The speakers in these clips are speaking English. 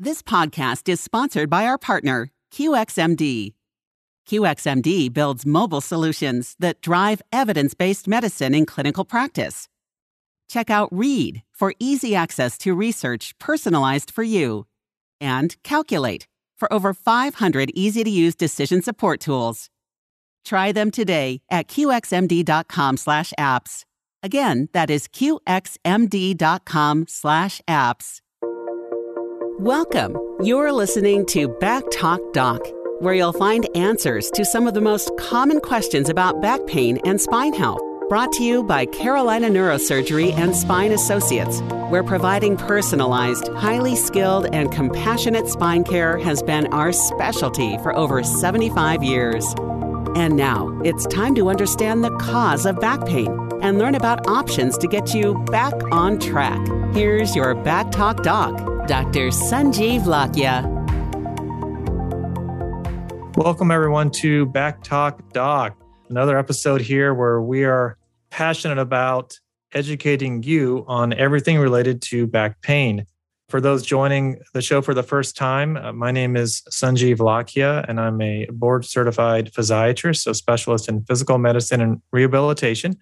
This podcast is sponsored by our partner, QXMD. QXMD builds mobile solutions that drive evidence based medicine in clinical practice. Check out READ for easy access to research personalized for you, and Calculate for over 500 easy to use decision support tools. Try them today at qxmd.com/apps. Again, that is qxmd.com/apps. Welcome. You're listening to Back Talk Doc, where you'll find answers to some of the most common questions about back pain and spine health. Brought to you by Carolina Neurosurgery and Spine Associates, where providing personalized, highly skilled, and compassionate spine care has been our specialty for over 75 years. And now it's time to understand the cause of back pain and learn about options to get you back on track. Here's your Back Talk Doc, Dr. Sanjeev Lakhia. Welcome, everyone, to Back Talk Doc, another episode here where we are passionate about educating you on everything related to back pain. For those joining the show for the first time, uh, my name is Sanjeev Lakhia, and I'm a board certified physiatrist, so specialist in physical medicine and rehabilitation.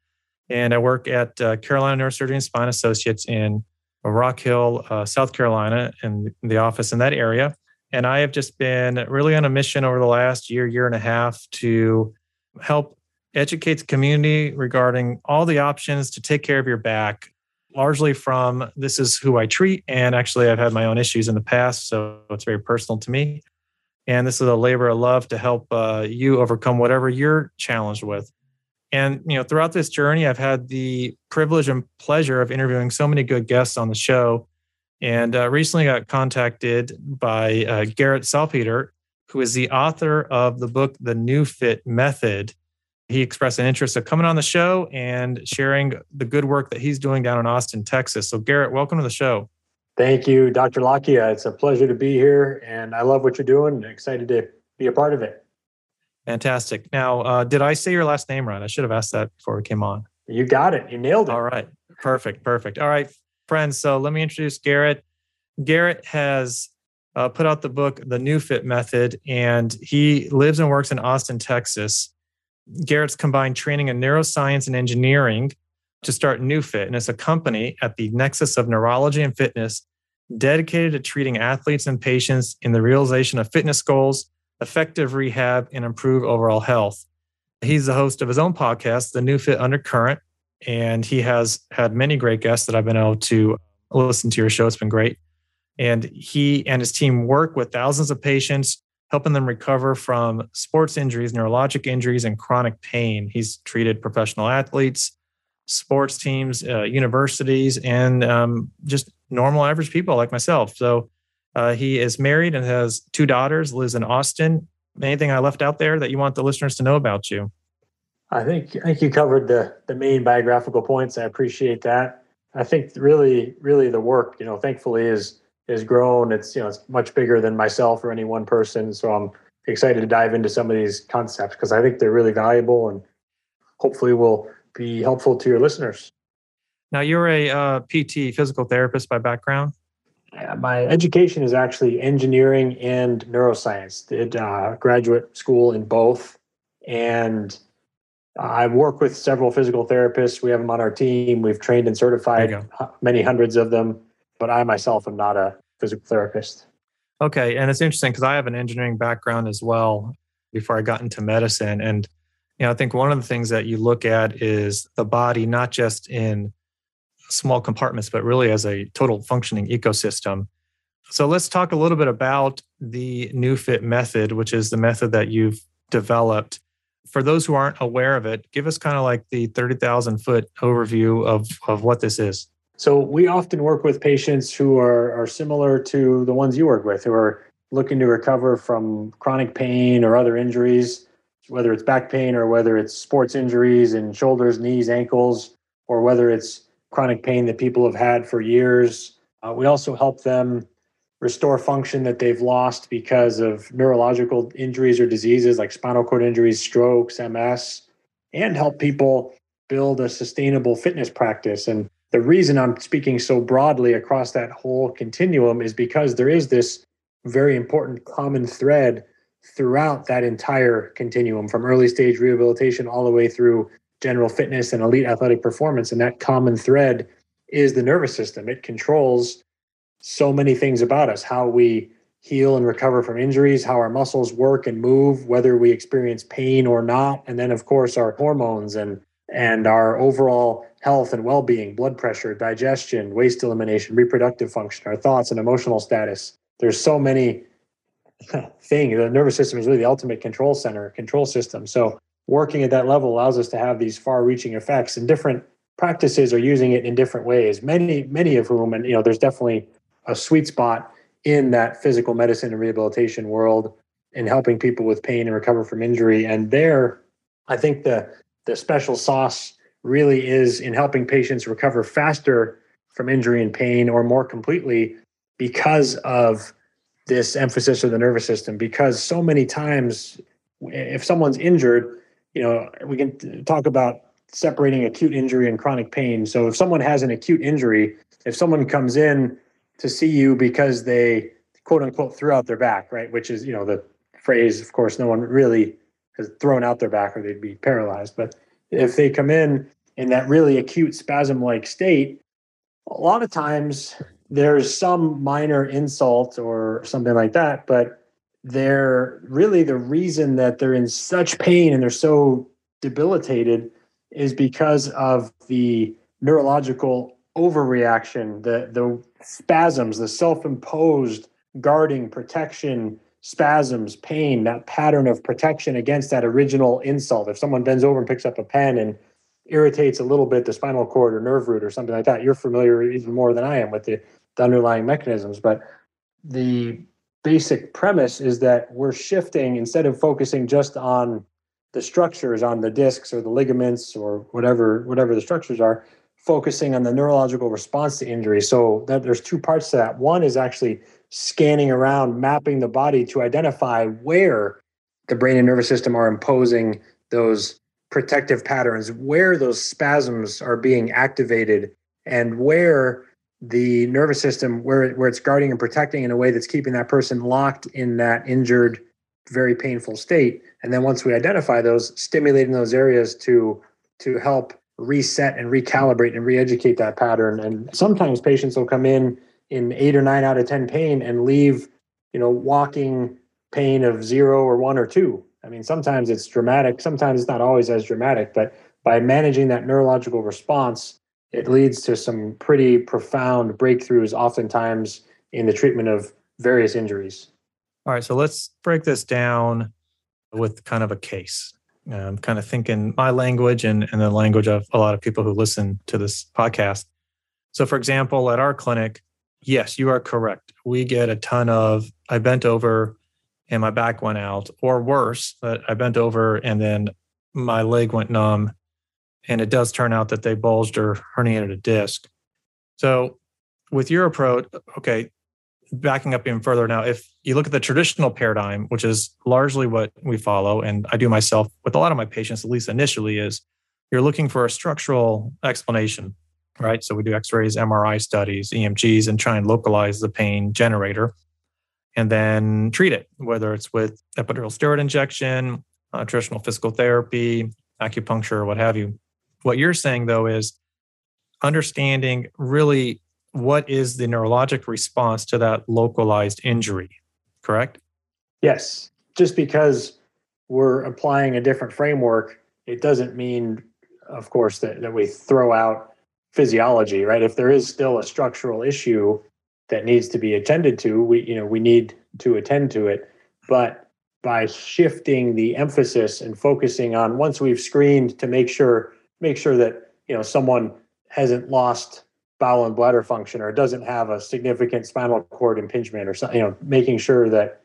And I work at uh, Carolina Neurosurgery and Spine Associates in Rock Hill, uh, South Carolina, and the office in that area. And I have just been really on a mission over the last year, year and a half to help educate the community regarding all the options to take care of your back, largely from this is who I treat. And actually, I've had my own issues in the past, so it's very personal to me. And this is a labor of love to help uh, you overcome whatever you're challenged with. And you know, throughout this journey, I've had the privilege and pleasure of interviewing so many good guests on the show. And uh, recently got contacted by uh, Garrett Salpeter, who is the author of the book, The NeuFit Method. He expressed an interest of coming on the show and sharing the good work that he's doing down in Austin, Texas. So, Garrett, welcome to the show. Thank you, Dr. Lakhia. It's a pleasure to be here, and I love what you're doing. Excited to be a part of it. Fantastic. Now, uh, did I say your last name right? I should have asked that before we came on. You got it. You nailed it. All right. Perfect. Perfect. All right, friends. So let me introduce Garrett. Garrett has uh, put out the book, The NeuFit Method, and he lives and works in Austin, Texas. Garrett's combined training in neuroscience and engineering to start NeuFit, and it's a company at the nexus of neurology and fitness dedicated to treating athletes and patients in the realization of fitness goals effective rehab, and improve overall health. He's the host of his own podcast, The NeuFit Undercurrent, and he has had many great guests that I've been able to listen to your show. It's been great. And he and his team work with thousands of patients, helping them recover from sports injuries, neurologic injuries, and chronic pain. He's treated professional athletes, sports teams, uh, universities, and um, just normal average people like myself. So uh, he is married and has two daughters, lives in Austin. Anything I left out there that you want the listeners to know about you? I think I think you covered the the main biographical points. I appreciate that. I think really, really the work, you know, thankfully is is grown. It's you know it's much bigger than myself or any one person. So I'm excited to dive into some of these concepts because I think they're really valuable and hopefully will be helpful to your listeners. Now you're a uh, PT physical therapist by background my education is actually engineering and neuroscience. Did uh, graduate school in both, and I work with several physical therapists. We have them on our team. We've trained and certified many hundreds of them, but I myself am not a physical therapist. Okay, and it's interesting because I have an engineering background as well. Before I got into medicine, and you know, I think one of the things that you look at is the body, not just in small compartments, but really as a total functioning ecosystem. So let's talk a little bit about the NeuFit method, which is the method that you've developed. For those who aren't aware of it, give us kind of like the 30,000 foot overview of, of what this is. So we often work with patients who are, are similar to the ones you work with, who are looking to recover from chronic pain or other injuries, whether it's back pain or whether it's sports injuries in shoulders, knees, ankles, or whether it's chronic pain that people have had for years. Uh, we also help them restore function that they've lost because of neurological injuries or diseases like spinal cord injuries, strokes, MS, and help people build a sustainable fitness practice. And the reason I'm speaking so broadly across that whole continuum is because there is this very important common thread throughout that entire continuum from early stage rehabilitation all the way through general fitness and elite athletic performance. And that common thread is the nervous system. It controls so many things about us how we heal and recover from injuries, how our muscles work and move, whether we experience pain or not. And then, of course, our hormones and and our overall health and well-being, blood pressure, digestion, waste elimination, reproductive function, our thoughts and emotional status. There's so many things. The nervous system is really the ultimate control center, control system. So working at that level allows us to have these far-reaching effects and different practices are using it in different ways. Many, many of whom, and you know, there's definitely a sweet spot in that physical medicine and rehabilitation world in helping people with pain and recover from injury. And there, I think the the special sauce really is in helping patients recover faster from injury and pain or more completely because of this emphasis of the nervous system because so many times if someone's injured you know we can talk about separating acute injury and chronic pain so if someone has an acute injury if someone comes in to see you because they quote unquote threw out their back right which is you know the phrase of course no one really has thrown out their back or they'd be paralyzed. But if they come in in that really acute spasm like state, a lot of times there's some minor insult or something like that, but they're really the reason that they're in such pain and they're so debilitated is because of the neurological overreaction, the the spasms, the self-imposed guarding, protection, spasms, pain, that pattern of protection against that original insult. If someone bends over and picks up a pen and irritates a little bit the spinal cord or nerve root or something like that, you're familiar even more than I am with the, the underlying mechanisms. But the basic premise is that we're shifting instead of focusing just on the structures on the discs or the ligaments or whatever whatever the structures are focusing on the neurological response to injury. So that there's two parts to that. One is actually scanning around, mapping the body to identify where the brain and nervous system are imposing those protective patterns, where those spasms are being activated, and where the nervous system, where, where it's guarding and protecting in a way that's keeping that person locked in that injured, very painful state. And then once we identify those, stimulating those areas to to help reset and recalibrate and re-educate that pattern. And sometimes patients will come in in eight or nine out of 10 pain and leave, you know, walking pain of zero or one or two. I mean, sometimes it's dramatic, sometimes it's not always as dramatic, but by managing that neurological response, it leads to some pretty profound breakthroughs, oftentimes in the treatment of various injuries. All right, so let's break this down with kind of a case. I'm kind of thinking my language and, and the language of a lot of people who listen to this podcast. So, for example, at our clinic, yes, you are correct. We get a ton of I bent over and my back went out, or worse, I bent over and then my leg went numb. And it does turn out that they bulged or herniated a disc. So, with your approach, okay, backing up even further now, if you look at the traditional paradigm, which is largely what we follow, and I do myself with a lot of my patients, at least initially, is you're looking for a structural explanation right? So we do x rays, MRI studies, EMGs, and try and localize the pain generator and then treat it, whether it's with epidural steroid injection, uh, traditional physical therapy, acupuncture, what have you. What you're saying, though, is understanding really what is the neurologic response to that localized injury, correct? Yes. Just because we're applying a different framework, it doesn't mean, of course, that, that we throw out physiology, right? If there is still a structural issue that needs to be attended to, we you know we need to attend to it. But by shifting the emphasis and focusing on once we've screened to make sure make sure that you know someone hasn't lost bowel and bladder function or doesn't have a significant spinal cord impingement or something, you know, making sure that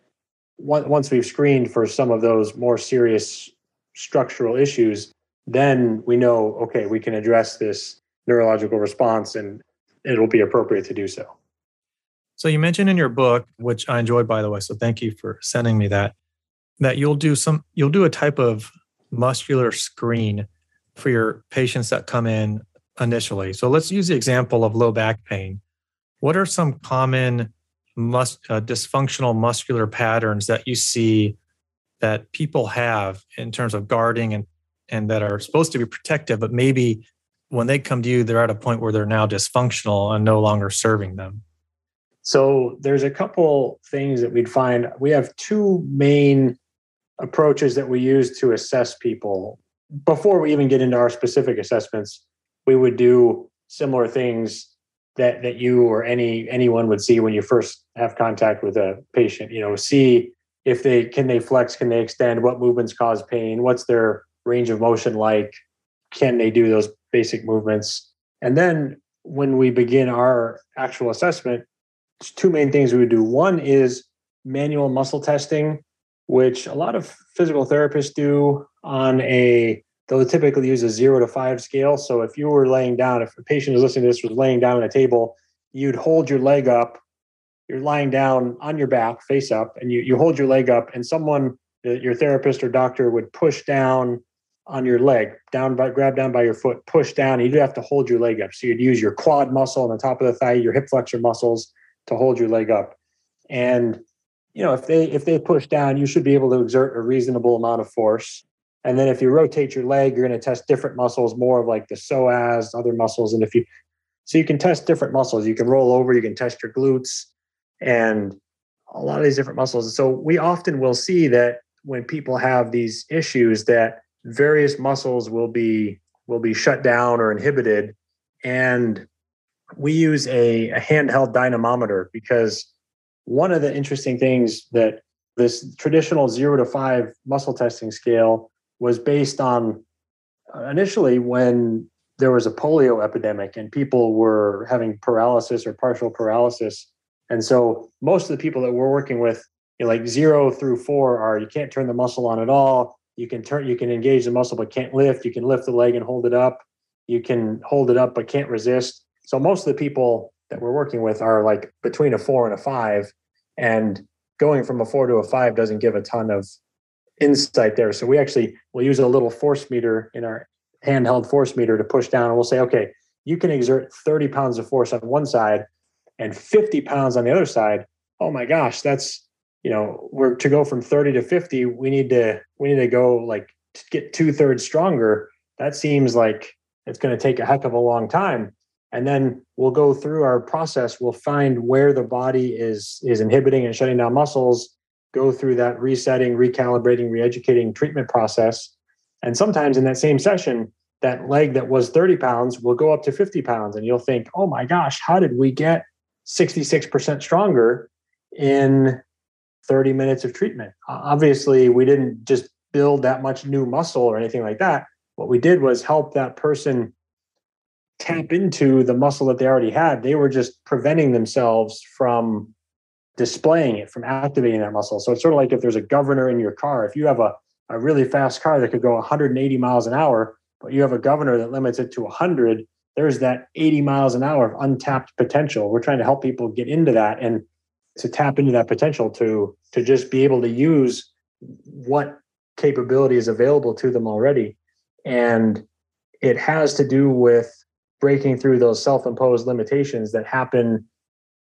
once we've screened for some of those more serious structural issues, then we know, okay, we can address this neurological response and it'll be appropriate to do so. So you mentioned in your book, which I enjoyed by the way, so thank you for sending me that, that you'll do some you'll do a type of muscular screen for your patients that come in initially. So let's use the example of low back pain. What are some common mus- uh, dysfunctional muscular patterns that you see that people have in terms of guarding and and that are supposed to be protective, but maybe when they come to you, they're at a point where they're now dysfunctional and no longer serving them? So there's a couple things that we'd find. We have two main approaches that we use to assess people. Before we even get into our specific assessments, we would do similar things that that you or any anyone would see when you first have contact with a patient. You know, see if they can they flex, can they extend, what movements cause pain, what's their range of motion like, can they do those basic movements, and then when we begin our actual assessment, two main things we would do. One is manual muscle testing, which a lot of physical therapists do on a they'll typically use a zero to five scale. So if you were laying down, if a patient is listening to this was laying down on a table, you'd hold your leg up. You're lying down on your back, face up, and you, you hold your leg up, and someone, uh, your therapist or doctor, would push down on your leg, down by grab down by your foot, push down. You'd have to hold your leg up. So you'd use your quad muscle on the top of the thigh, your hip flexor muscles to hold your leg up. And you know, if they if they push down, you should be able to exert a reasonable amount of force. And then if you rotate your leg, you're going to test different muscles, more of like the psoas, other muscles. And if you, so you can test different muscles. You can roll over, you can test your glutes and a lot of these different muscles. So we often will see that when people have these issues that various muscles will be will be shut down or inhibited and we use a, a handheld dynamometer because one of the interesting things that this traditional zero to five muscle testing scale was based on uh, initially when there was a polio epidemic and people were having paralysis or partial paralysis. And so most of the people that we're working with, you know, like zero through four, are you can't turn the muscle on at all. You can turn, you can engage the muscle but can't lift. You can lift the leg and hold it up. You can hold it up but can't resist. So most of the people that we're working with are like between a four and a five, and going from a four to a five doesn't give a ton of insight there. So we actually will use a little force meter in our handheld force meter to push down, and we'll say, okay, you can exert 30 pounds of force on one side and 50 pounds on the other side. Oh my gosh, that's you know, we're to go from 30 to 50, we need to we need to go like to get two thirds stronger. That seems like it's going to take a heck of a long time. And then we'll go through our process. We'll find where the body is is inhibiting and shutting down muscles go through that resetting, recalibrating, reeducating treatment process. And sometimes in that same session, that leg that was 30 pounds will go up to 50 pounds. And you'll think, oh my gosh, how did we get 66% stronger in 30 minutes of treatment? Obviously, we didn't just build that much new muscle or anything like that. What we did was help that person tap into the muscle that they already had. They were just preventing themselves from displaying it from activating that muscle. So it's sort of like if there's a governor in your car. If you have a, a really fast car that could go 180 miles an hour, but you have a governor that limits it to 100, there's that 80 miles an hour of untapped potential. We're trying to help people get into that and to tap into that potential to to just be able to use what capability is available to them already. And it has to do with breaking through those self-imposed limitations that happen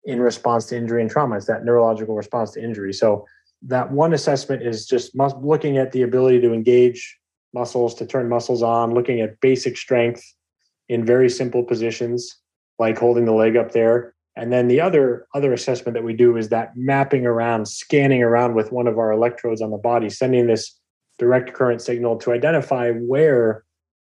in response to injury and trauma. It's that neurological response to injury. So that one assessment is just mus- looking at the ability to engage muscles, to turn muscles on, looking at basic strength in very simple positions, like holding the leg up there. And then the other other assessment that we do is that mapping around, scanning around with one of our electrodes on the body, sending this direct current signal to identify where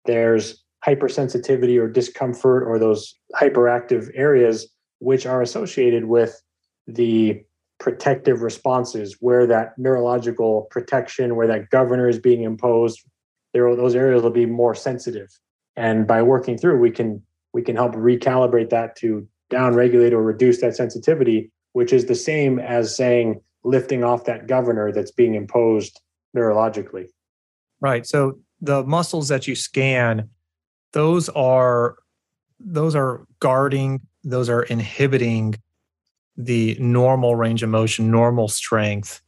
there's hypersensitivity or discomfort or those hyperactive areas which are associated with the protective responses where that neurological protection where that governor is being imposed there those areas will be more sensitive. And by working through we can we can help recalibrate that to down regulate or reduce that sensitivity which is the same as saying lifting off that governor that's being imposed neurologically. Right. So the muscles that you scan those are those are guarding those are inhibiting the normal range of motion, normal strength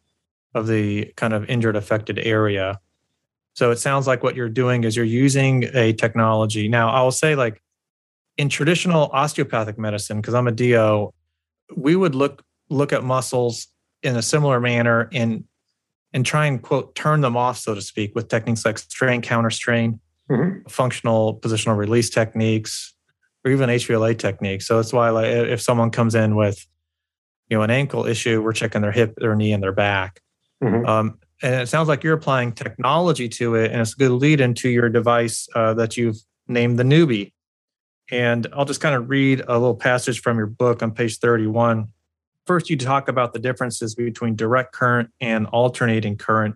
of the kind of injured affected area. So it sounds like what you're doing is you're using a technology. Now, I'll say like in traditional osteopathic medicine, because I'm a DO, we would look look at muscles in a similar manner and and try and quote turn them off, so to speak, with techniques like strain counter strain, mm-hmm. functional positional release techniques, or even HVLA techniques. So that's why like if someone comes in with you know an ankle issue, we're checking their hip, their knee, and their back. Mm-hmm. Um, and it sounds like you're applying technology to it, and it's a good lead into your device uh, that you've named the Neubie. And I'll just kind of read a little passage from your book on page 31. First, you talk about the differences between direct current and alternating current.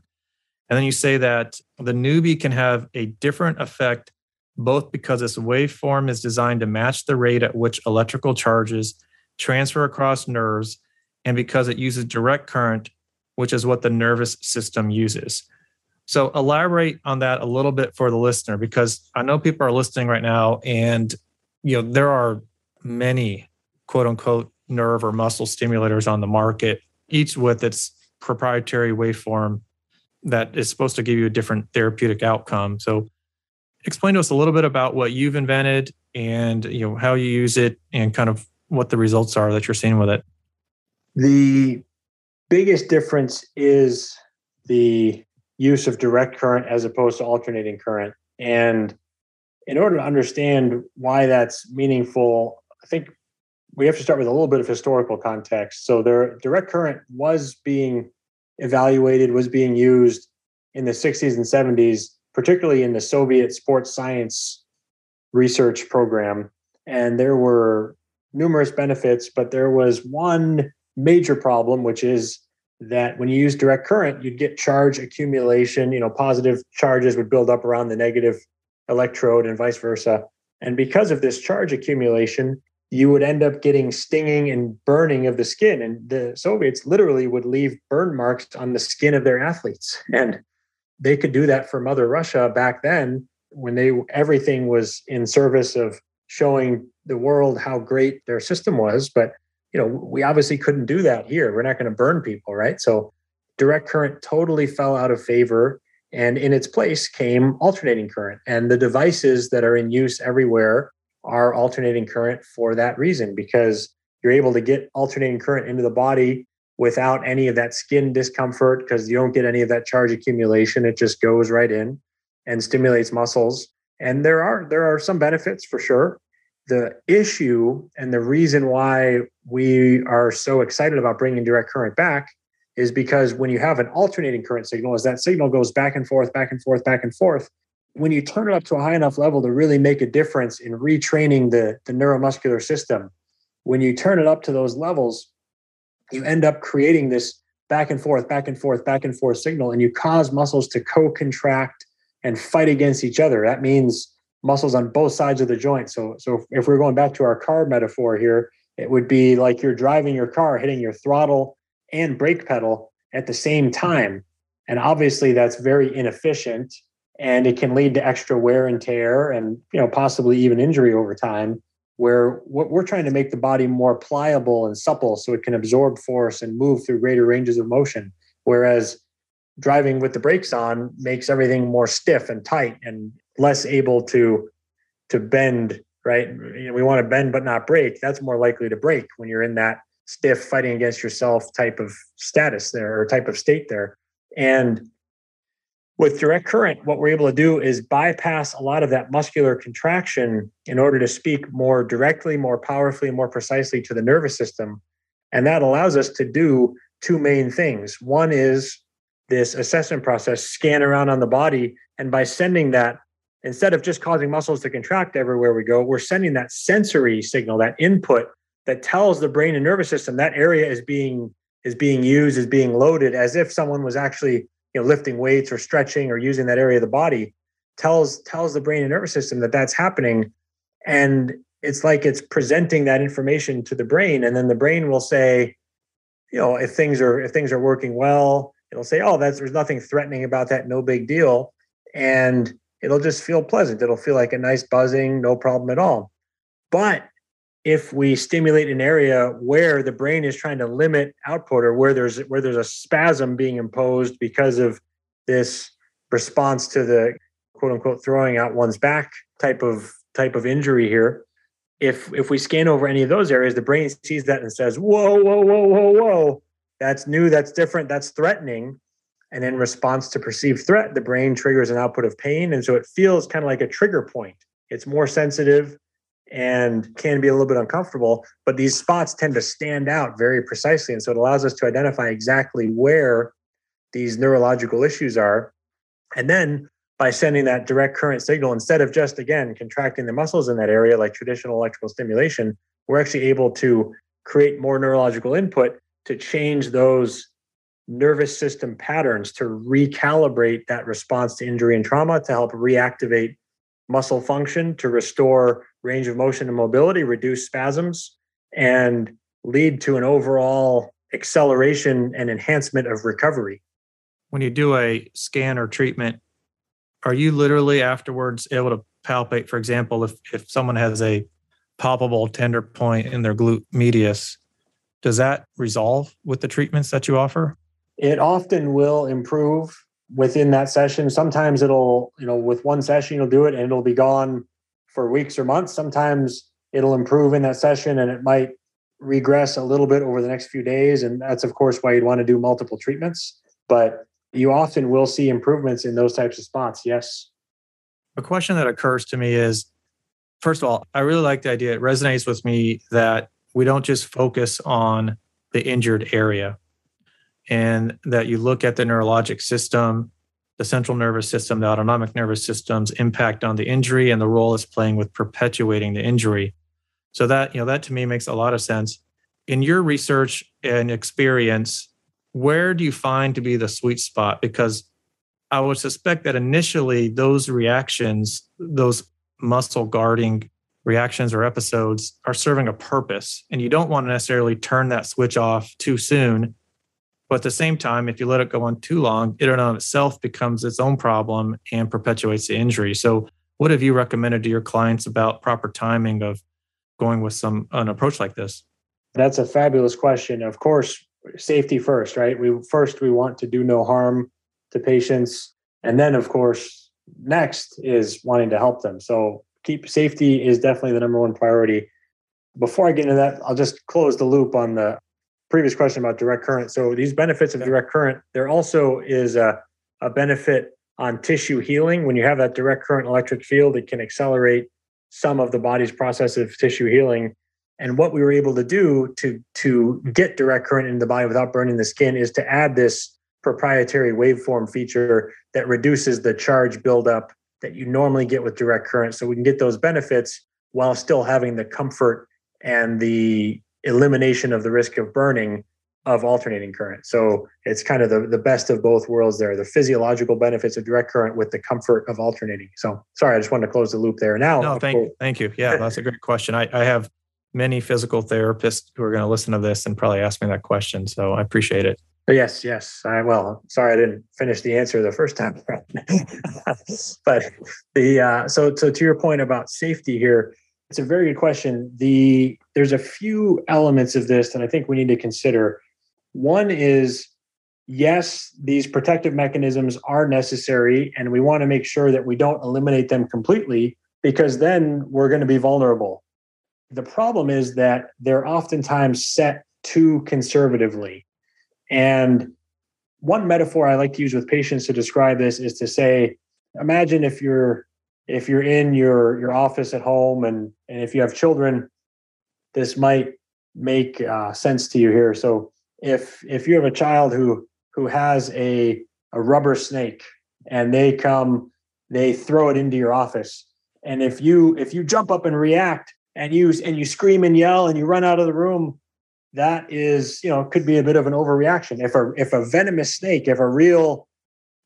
And then you say that the Neubie can have a different effect both because its waveform is designed to match the rate at which electrical charges transfer across nerves and because it uses direct current, which is what the nervous system uses. So elaborate on that a little bit for the listener because I know people are listening right now and you know there are many quote unquote nerve or muscle stimulators on the market each with its proprietary waveform that is supposed to give you a different therapeutic outcome. So explain to us a little bit about what you've invented and you know how you use it and kind of what the results are that you're seeing with it. The biggest difference is the use of direct current as opposed to alternating current. And in order to understand why that's meaningful, I think we have to start with a little bit of historical context. So, there, direct current was being evaluated, was being used in the 60s and 70s, particularly in the Soviet sports science research program. And there were numerous benefits, but there was one major problem, which is that when you use direct current, you'd get charge accumulation. You know, positive charges would build up around the negative electrode and vice versa. And because of this charge accumulation, you would end up getting stinging and burning of the skin. And the Soviets literally would leave burn marks on the skin of their athletes. And they could do that for Mother Russia back then when they everything was in service of showing the world how great their system was. But you know, we obviously couldn't do that here. We're not going to burn people, right? So direct current totally fell out of favor. And in its place came alternating current. And the devices that are in use everywhere are alternating current for that reason, because you're able to get alternating current into the body without any of that skin discomfort, because you don't get any of that charge accumulation. It just goes right in and stimulates muscles. And there are there are some benefits for sure the issue and the reason why we are so excited about bringing direct current back is because when you have an alternating current signal as that signal goes back and forth back and forth back and forth when you turn it up to a high enough level to really make a difference in retraining the, the neuromuscular system when you turn it up to those levels you end up creating this back and forth back and forth back and forth signal and you cause muscles to co-contract and fight against each other that means muscles on both sides of the joint. So, so if we're going back to our car metaphor here, it would be like you're driving your car, hitting your throttle and brake pedal at the same time. And obviously that's very inefficient and it can lead to extra wear and tear and you know possibly even injury over time where what we're trying to make the body more pliable and supple so it can absorb force and move through greater ranges of motion. Whereas driving with the brakes on makes everything more stiff and tight and less able to to bend right? We want to bend but not break that's more likely to break when you're in that stiff fighting against yourself type of status there or type of state there. And with direct current what we're able to do is bypass a lot of that muscular contraction in order to speak more directly more powerfully more precisely to the nervous system. And that allows us to do two main things. One is this assessment process scan around on the body. And by sending that instead of just causing muscles to contract everywhere we go, we're sending that sensory signal, that input that tells the brain and nervous system that area is being is being used, is being loaded, as if someone was actually you know lifting weights or stretching or using that area of the body. tells tells the brain and nervous system that that's happening, and it's like it's presenting that information to the brain, and then the brain will say, you know, if things are if things are working well, it'll say, oh, that's there's nothing threatening about that, no big deal, and it'll just feel pleasant. It'll feel like a nice buzzing, no problem at all. But if we stimulate an area where the brain is trying to limit output or where there's where there's a spasm being imposed because of this response to the quote unquote throwing out one's back type of type of injury here if if we scan over any of those areas, the brain sees that and says, "Whoa, whoa, whoa, whoa, whoa, that's new, that's different, that's threatening." And in response to perceived threat, the brain triggers an output of pain, and so it feels kind of like a trigger point. It's more sensitive and can be a little bit uncomfortable, but these spots tend to stand out very precisely, and so it allows us to identify exactly where these neurological issues are, and then by sending that direct current signal instead of just again contracting the muscles in that area like traditional electrical stimulation we're actually able to create more neurological input to change those nervous system patterns to recalibrate that response to injury and trauma to help reactivate muscle function to restore range of motion and mobility reduce spasms and lead to an overall acceleration and enhancement of recovery when you do a scan or treatment are you literally afterwards able to palpate, for example, if, if someone has a palpable tender point in their glute medius, does that resolve with the treatments that you offer? It often will improve within that session. Sometimes it'll, you know, with one session, you'll do it and it'll be gone for weeks or months. Sometimes it'll improve in that session and it might regress a little bit over the next few days. And that's, of course, why you'd want to do multiple treatments. But you often will see improvements in those types of spots. Yes. A question that occurs to me is first of all, I really like the idea. It resonates with me that we don't just focus on the injured area and that you look at the neurologic system, the central nervous system, the autonomic nervous system's impact on the injury and the role it's playing with perpetuating the injury. So that, you know, that to me makes a lot of sense. In your research and experience, where do you find to be the sweet spot? Because I would suspect that initially those reactions, those muscle guarding reactions or episodes are serving a purpose. And you don't want to necessarily turn that switch off too soon. But at the same time, if you let it go on too long, it in of itself becomes its own problem and perpetuates the injury. So, what have you recommended to your clients about proper timing of going with some an approach like this? That's a fabulous question. Of course, safety first, right? We first we want to do no harm to patients, and then of course next is wanting to help them. So keep safety is definitely the number one priority. Before I get into that, I'll just close the loop on the previous question about direct current. So these benefits of direct current, there also is a, a benefit on tissue healing. When you have that direct current electric field, it can accelerate some of the body's process of tissue healing and what we were able to do to to get direct current in the body without burning the skin is to add this proprietary waveform feature that reduces the charge buildup that you normally get with direct current. So we can get those benefits while still having the comfort and the elimination of the risk of burning of alternating current. So it's kind of the, the best of both worlds there, the physiological benefits of direct current with the comfort of alternating. So sorry, I just wanted to close the loop there. Now, no, thank, course, thank you. Yeah, that's a great question. I, I have many physical therapists who are going to listen to this and probably ask me that question. So I appreciate it. Yes, yes. I well, sorry I didn't finish the answer the first time. but the uh, so so to your point about safety here, it's a very good question. The there's a few elements of this that I think we need to consider. One is yes, these protective mechanisms are necessary, and we want to make sure that we don't eliminate them completely because then we're going to be vulnerable the problem is that they're oftentimes set too conservatively. And one metaphor I like to use with patients to describe this is to say, imagine if you're if you're in your your office at home and and if you have children, this might make uh, sense to you here. So if if you have a child who who has a a rubber snake and they come they throw it into your office and if you if you jump up and react and you and you scream and yell and you run out of the room that is you know could be a bit of an overreaction if a if a venomous snake if a real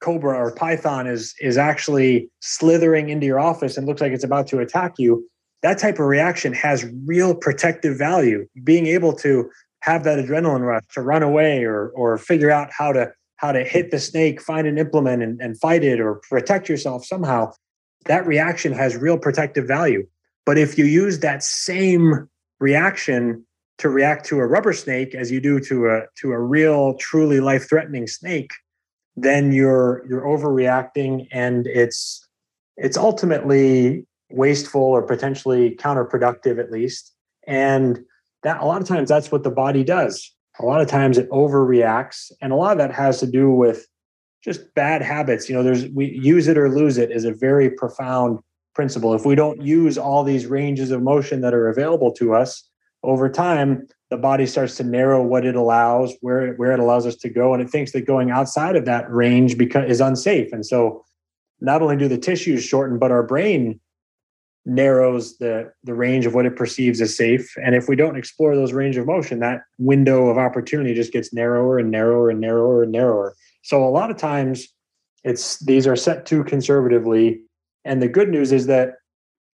cobra or python is is actually slithering into your office and looks like it's about to attack you that type of reaction has real protective value. Being able to have that adrenaline rush to run away or or figure out how to how to hit the snake find an implement and, and fight it or protect yourself somehow that reaction has real protective value. But if you use that same reaction to react to a rubber snake as you do to a to a real truly life-threatening snake, then you're you're overreacting and it's it's ultimately wasteful or potentially counterproductive at least. And that a lot of times that's what the body does. A lot of times it overreacts. And a lot of that has to do with just bad habits. You know, there's we use it or lose it is a very profound principle. If we don't use all these ranges of motion that are available to us over time, the body starts to narrow what it allows, where where it allows us to go, and it thinks that going outside of that range because is unsafe. And so, not only do the tissues shorten, but our brain narrows the the range of what it perceives as safe. And if we don't explore those range of motion, that window of opportunity just gets narrower and narrower and narrower and narrower. So a lot of times, it's these are set too conservatively. And the good news is that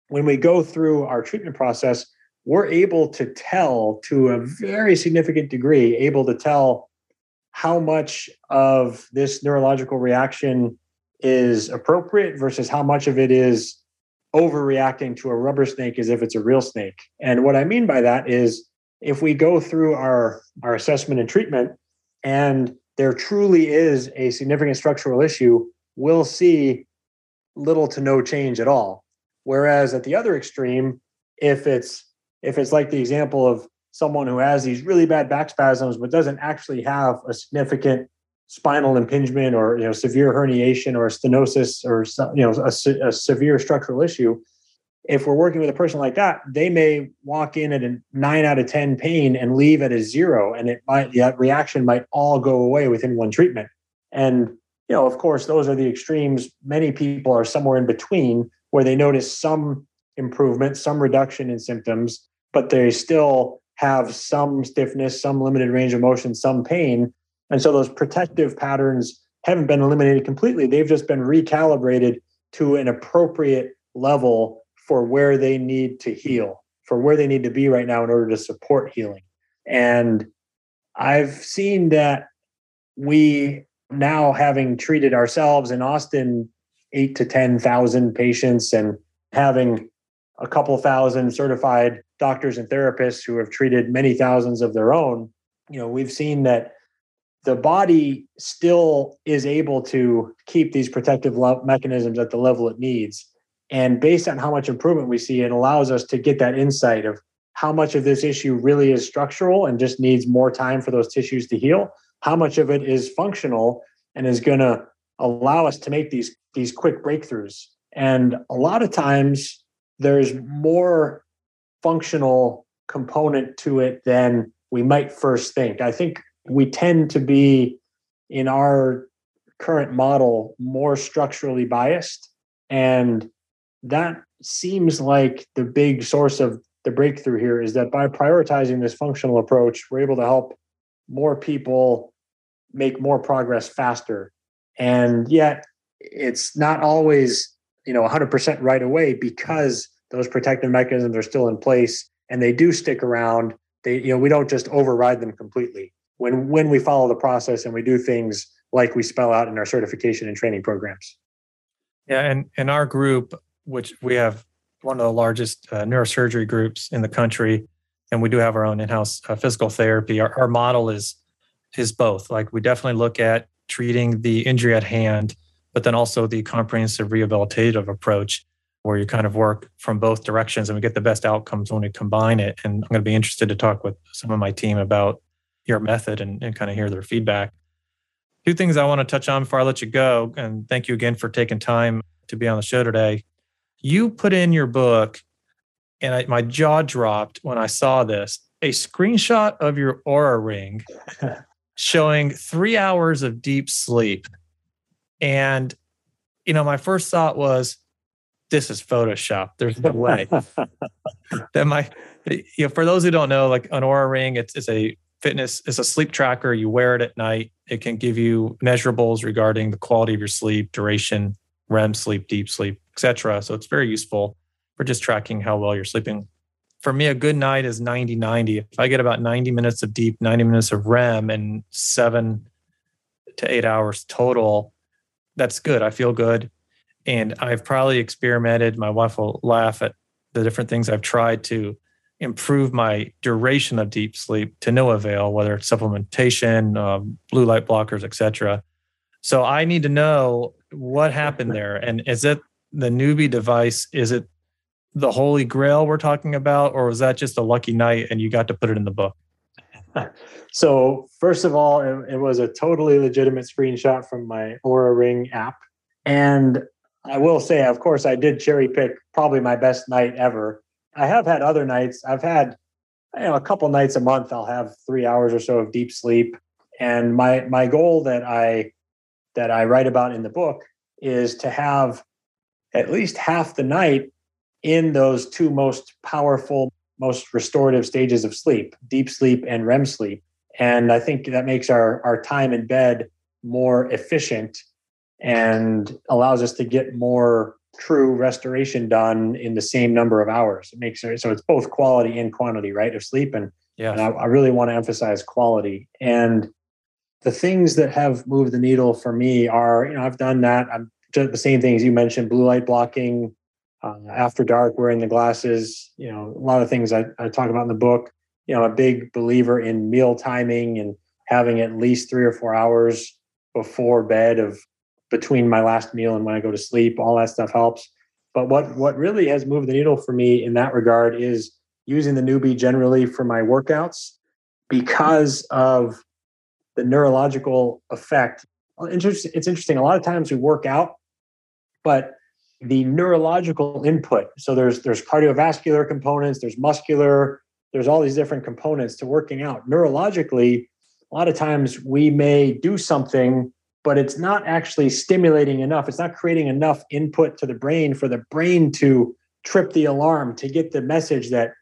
when we go through our treatment process, we're able to tell to a very significant degree, able to tell how much of this neurological reaction is appropriate versus how much of it is overreacting to a rubber snake as if it's a real snake. And what I mean by that is if we go through our, our assessment and treatment and there truly is a significant structural issue, we'll see little to no change at all. Whereas at the other extreme, if it's if it's like the example of someone who has these really bad back spasms but doesn't actually have a significant spinal impingement or you know severe herniation or stenosis or you know a, a, severe structural issue if we're working with a person like that they may walk in at a 9 out of 10 pain and leave at a 0 and it might that reaction might all go away within one treatment. And you know of course those are the extremes. Many people are somewhere in between where they notice some improvement some reduction in symptoms but they still have some stiffness, some limited range of motion, some pain. And so those protective patterns haven't been eliminated completely. They've just been recalibrated to an appropriate level for where they need to heal, for where they need to be right now in order to support healing. And I've seen that we now having treated ourselves in Austin eight to 10,000 patients and having a couple thousand certified doctors and therapists who have treated many thousands of their own, you know, we've seen that the body still is able to keep these protective mechanisms at the level it needs. And based on how much improvement we see, it allows us to get that insight of how much of this issue really is structural and just needs more time for those tissues to heal, how much of it is functional and is going to allow us to make these these quick breakthroughs. And a lot of times there's more functional component to it than we might first think. I think we tend to be in our current model more structurally biased and that seems like the big source of the breakthrough here is that by prioritizing this functional approach we're able to help more people make more progress faster and yet it's not always you know 100% right away because those protective mechanisms are still in place and they do stick around they you know we don't just override them completely. When when we follow the process and we do things like we spell out in our certification and training programs. Yeah and in our group which we have one of the largest uh, neurosurgery groups in the country and we do have our own in-house uh, physical therapy our, our model is is both. Like we definitely look at treating the injury at hand but then also the comprehensive rehabilitative approach where you kind of work from both directions and we get the best outcomes when we combine it. And I'm going to be interested to talk with some of my team about your method and, and kind of hear their feedback. Two things I want to touch on before I let you go. And thank you again for taking time to be on the show today. You put in your book, and I, my jaw dropped when I saw this a screenshot of your Oura ring showing three hours of deep sleep. And, you know, my first thought was, this is Photoshop. There's no way that my, you know, for those who don't know, like an Oura ring, it's, it's a fitness, it's a sleep tracker. You wear it at night. It can give you measurables regarding the quality of your sleep, duration, REM sleep, deep sleep, etc. So it's very useful for just tracking how well you're sleeping. For me, a good night is 90 90. If I get about 90 minutes of deep, 90 minutes of REM, and seven to eight hours total, that's good. I feel good. And I've probably experimented, my wife will laugh at the different things I've tried to improve my duration of deep sleep to no avail, whether it's supplementation, um, blue light blockers, etc. So I need to know what happened there. And is it the Neubie device? Is it the holy grail we're talking about, or was that just a lucky night and you got to put it in the book? so, first of all, it, it was a totally legitimate screenshot from my Oura Ring app. And I will say, of course, I did cherry pick probably my best night ever. I have had other nights. I've had you know a couple nights a month. I'll have three hours or so of deep sleep. And my my goal that I that I write about in the book is to have at least half the night in those two most powerful, most restorative stages of sleep, deep sleep and REM sleep. And I think that makes our, our time in bed more efficient and allows us to get more true restoration done in the same number of hours. It makes it so it's both quality and quantity, right, of sleep. And, yeah. and I, I really want to emphasize quality. And the things that have moved the needle for me are, you know, I've done that. I'm just the same things you mentioned, blue light blocking, uh, after dark, wearing the glasses, you know, a lot of things I, I talk about in the book. You know, I'm a big believer in meal timing and having at least three or four hours before bed of between my last meal and when I go to sleep. All that stuff helps. But what what really has moved the needle for me in that regard is using the Neubie generally for my workouts because of the neurological effect. It's interesting. A lot of times we work out, but the neurological input. So there's there's cardiovascular components, there's muscular, there's all these different components to working out. Neurologically, a lot of times we may do something, but it's not actually stimulating enough. It's not creating enough input to the brain for the brain to trip the alarm to get the message that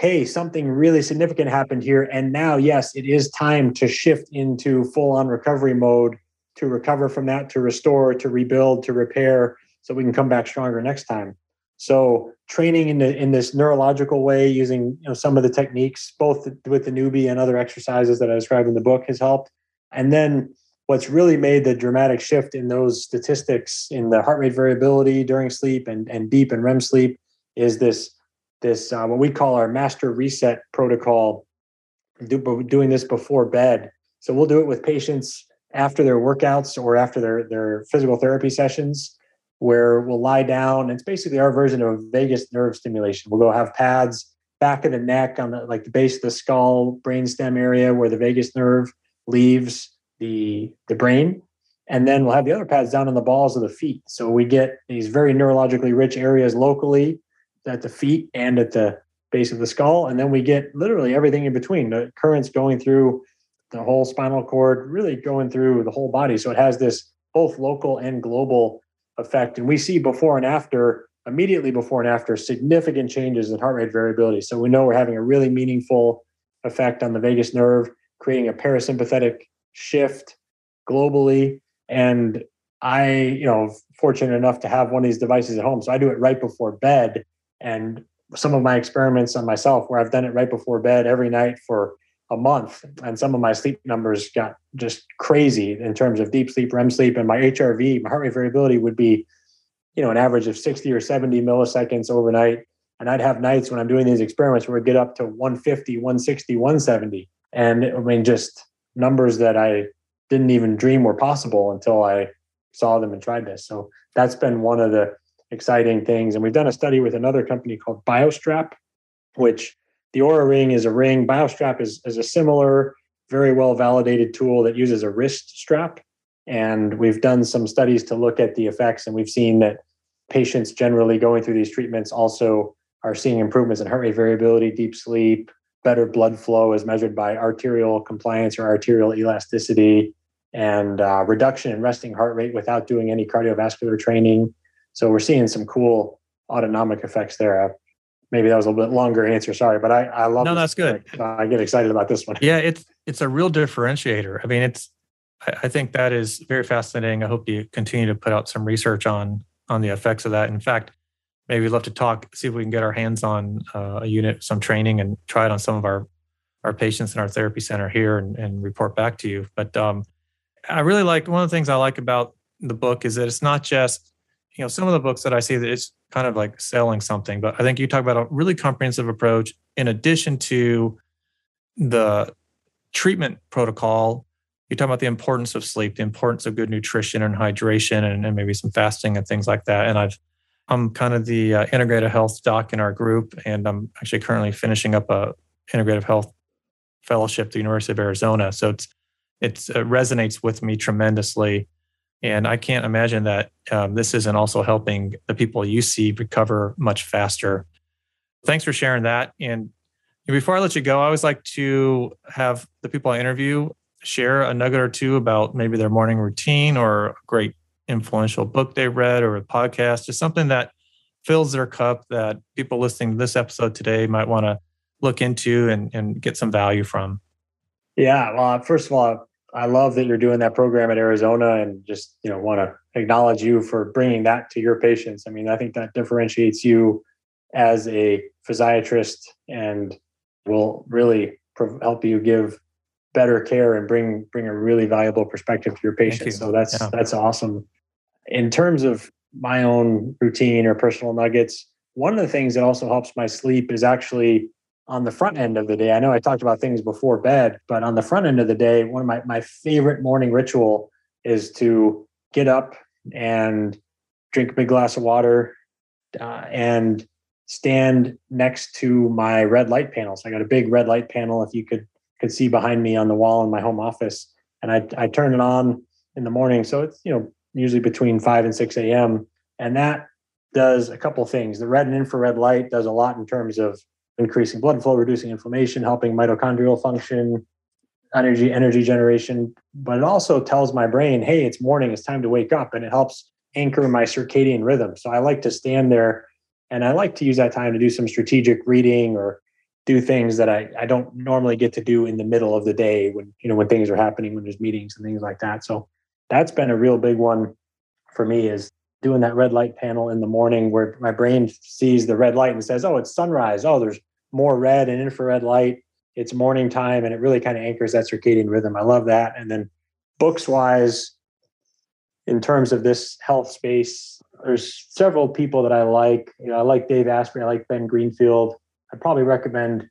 hey, something really significant happened here. And now, yes, it is time to shift into full on recovery mode to recover from that, to restore, to rebuild, to repair so we can come back stronger next time. So training in the, in this neurological way, using you know some of the techniques, both with the Neubie and other exercises that I described in the book, has helped. And then what's really made the dramatic shift in those statistics in the heart rate variability during sleep and, and deep and REM sleep is this this uh, what we call our master reset protocol. Do, doing this before bed, so we'll do it with patients after their workouts or after their their physical therapy sessions where we'll lie down. It's basically our version of vagus nerve stimulation. We'll go have pads back of the neck on the like the base of the skull, brainstem area where the vagus nerve leaves the the brain. And then we'll have the other pads down on the balls of the feet. So we get these very neurologically rich areas locally at the feet and at the base of the skull. And then we get literally everything in between. The currents going through the whole spinal cord, really going through the whole body. So it has this both local and global effect. And we see before and after, immediately before and after, significant changes in heart rate variability. So we know we're having a really meaningful effect on the vagus nerve, creating a parasympathetic shift globally. And I, you know, fortunate enough to have one of these devices at home. So I do it right before bed. And some of my experiments on myself where I've done it right before bed every night for a month and some of my sleep numbers got just crazy in terms of deep sleep rem sleep and my hrv my heart rate variability would be you know an average of 60 or 70 milliseconds overnight and i'd have nights when i'm doing these experiments where would get up to 150 160 170 and i mean just numbers that i didn't even dream were possible until i saw them and tried this so that's been one of the exciting things and we've done a study with another company called biostrap which the Oura Ring is a ring. BioStrap is, is a similar, very well validated tool that uses a wrist strap. And we've done some studies to look at the effects, and we've seen that patients generally going through these treatments also are seeing improvements in heart rate variability, deep sleep, better blood flow as measured by arterial compliance or arterial elasticity, and uh, reduction in resting heart rate without doing any cardiovascular training. So we're seeing some cool autonomic effects there maybe that was a little bit longer answer. Sorry, but I I love. No, that's good. I get excited about this one. Yeah, it's it's a real differentiator. I mean, it's I think that is very fascinating. I hope you continue to put out some research on on the effects of that. In fact, maybe we'd love to talk, see if we can get our hands on uh, a unit, some training, and try it on some of our our patients in our therapy center here, and, and report back to you. But um, I really like one of the things I like about the book is that it's not just you know some of the books that I see that it's kind of like selling something, but I think you talk about a really comprehensive approach in addition to the treatment protocol. You talk about the importance of sleep, the importance of good nutrition and hydration, and, and maybe some fasting and things like that. And I've I'm kind of the uh, integrative health doc in our group, and I'm actually currently finishing up a integrative health fellowship at the University of Arizona. So it's it's, it resonates with me tremendously. And I can't imagine that um, this isn't also helping the people you see recover much faster. Thanks for sharing that. And before I let you go, I always like to have the people I interview share a nugget or two about maybe their morning routine or a great influential book they read or a podcast, just something that fills their cup that people listening to this episode today might want to look into and, and get some value from. Yeah. Well, uh, first of all, I love that you're doing that program at Arizona and just, you know, want to acknowledge you for bringing that to your patients. I mean, I think that differentiates you as a physiatrist and will really help you give better care and bring bring a really valuable perspective to your patients. You. So that's yeah. that's awesome. In terms of my own routine or personal nuggets, one of the things that also helps my sleep is actually on the front end of the day. I know I talked about things before bed, but on the front end of the day, one of my, my favorite morning ritual is to get up and drink a big glass of water uh, and stand next to my red light panels. I got a big red light panel if you could could see behind me on the wall in my home office. And I I turn it on in the morning. So it's, you know, usually between 5 and 6 a.m. And that does a couple things. The red and infrared light does a lot in terms of increasing blood flow, reducing inflammation, helping mitochondrial function, energy energy generation. But it also tells my brain, hey, it's morning, it's time to wake up, and it helps anchor my circadian rhythm. So I like to stand there, and I like to use that time to do some strategic reading or do things that I, I don't normally get to do in the middle of the day when you know when things are happening when there's meetings and things like that so that's been a real big one for me is doing that red light panel in the morning where my brain sees the red light and says oh it's sunrise oh there's more red and infrared light. It's morning time and it really kind of anchors that circadian rhythm. I love that. And then books wise, in terms of this health space, there's several people that I like. You know, I like Dave Asprey. I like Ben Greenfield. I'd probably recommend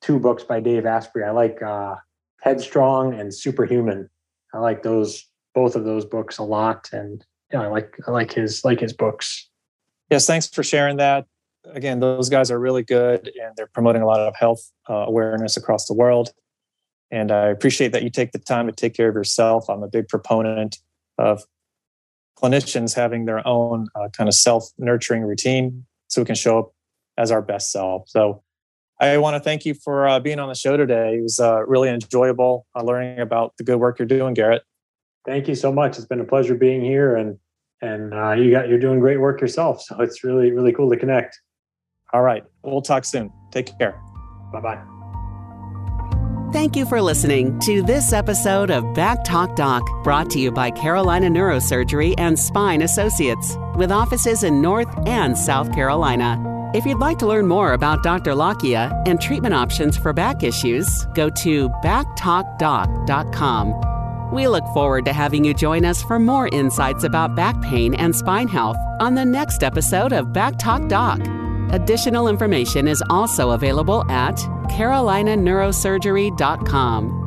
two books by Dave Asprey. I like uh, Headstrong and Superhuman. I like those both of those books a lot, and yeah, I like I like his like his books. Yes, thanks for sharing that again, those guys are really good and they're promoting a lot of health uh, awareness across the world. And I appreciate that you take the time to take care of yourself. I'm a big proponent of clinicians having their own uh, kind of self nurturing routine so we can show up as our best self. So I want to thank you for uh, being on the show today. It was uh, really enjoyable uh, learning about the good work you're doing, Garrett. Thank you so much. It's been a pleasure being here, and and uh, you got you're doing great work yourself. So it's really really cool to connect. All right. We'll talk soon. Take care. Bye bye. Thank you for listening to this episode of Back Talk Doc, brought to you by Carolina Neurosurgery and Spine Associates, with offices in North and South Carolina. If you'd like to learn more about Dr. Lakhia and treatment options for back issues, go to backtalkdoc.com. We look forward to having you join us for more insights about back pain and spine health on the next episode of Back Talk Doc. Additional information is also available at carolinaneurosurgery.com.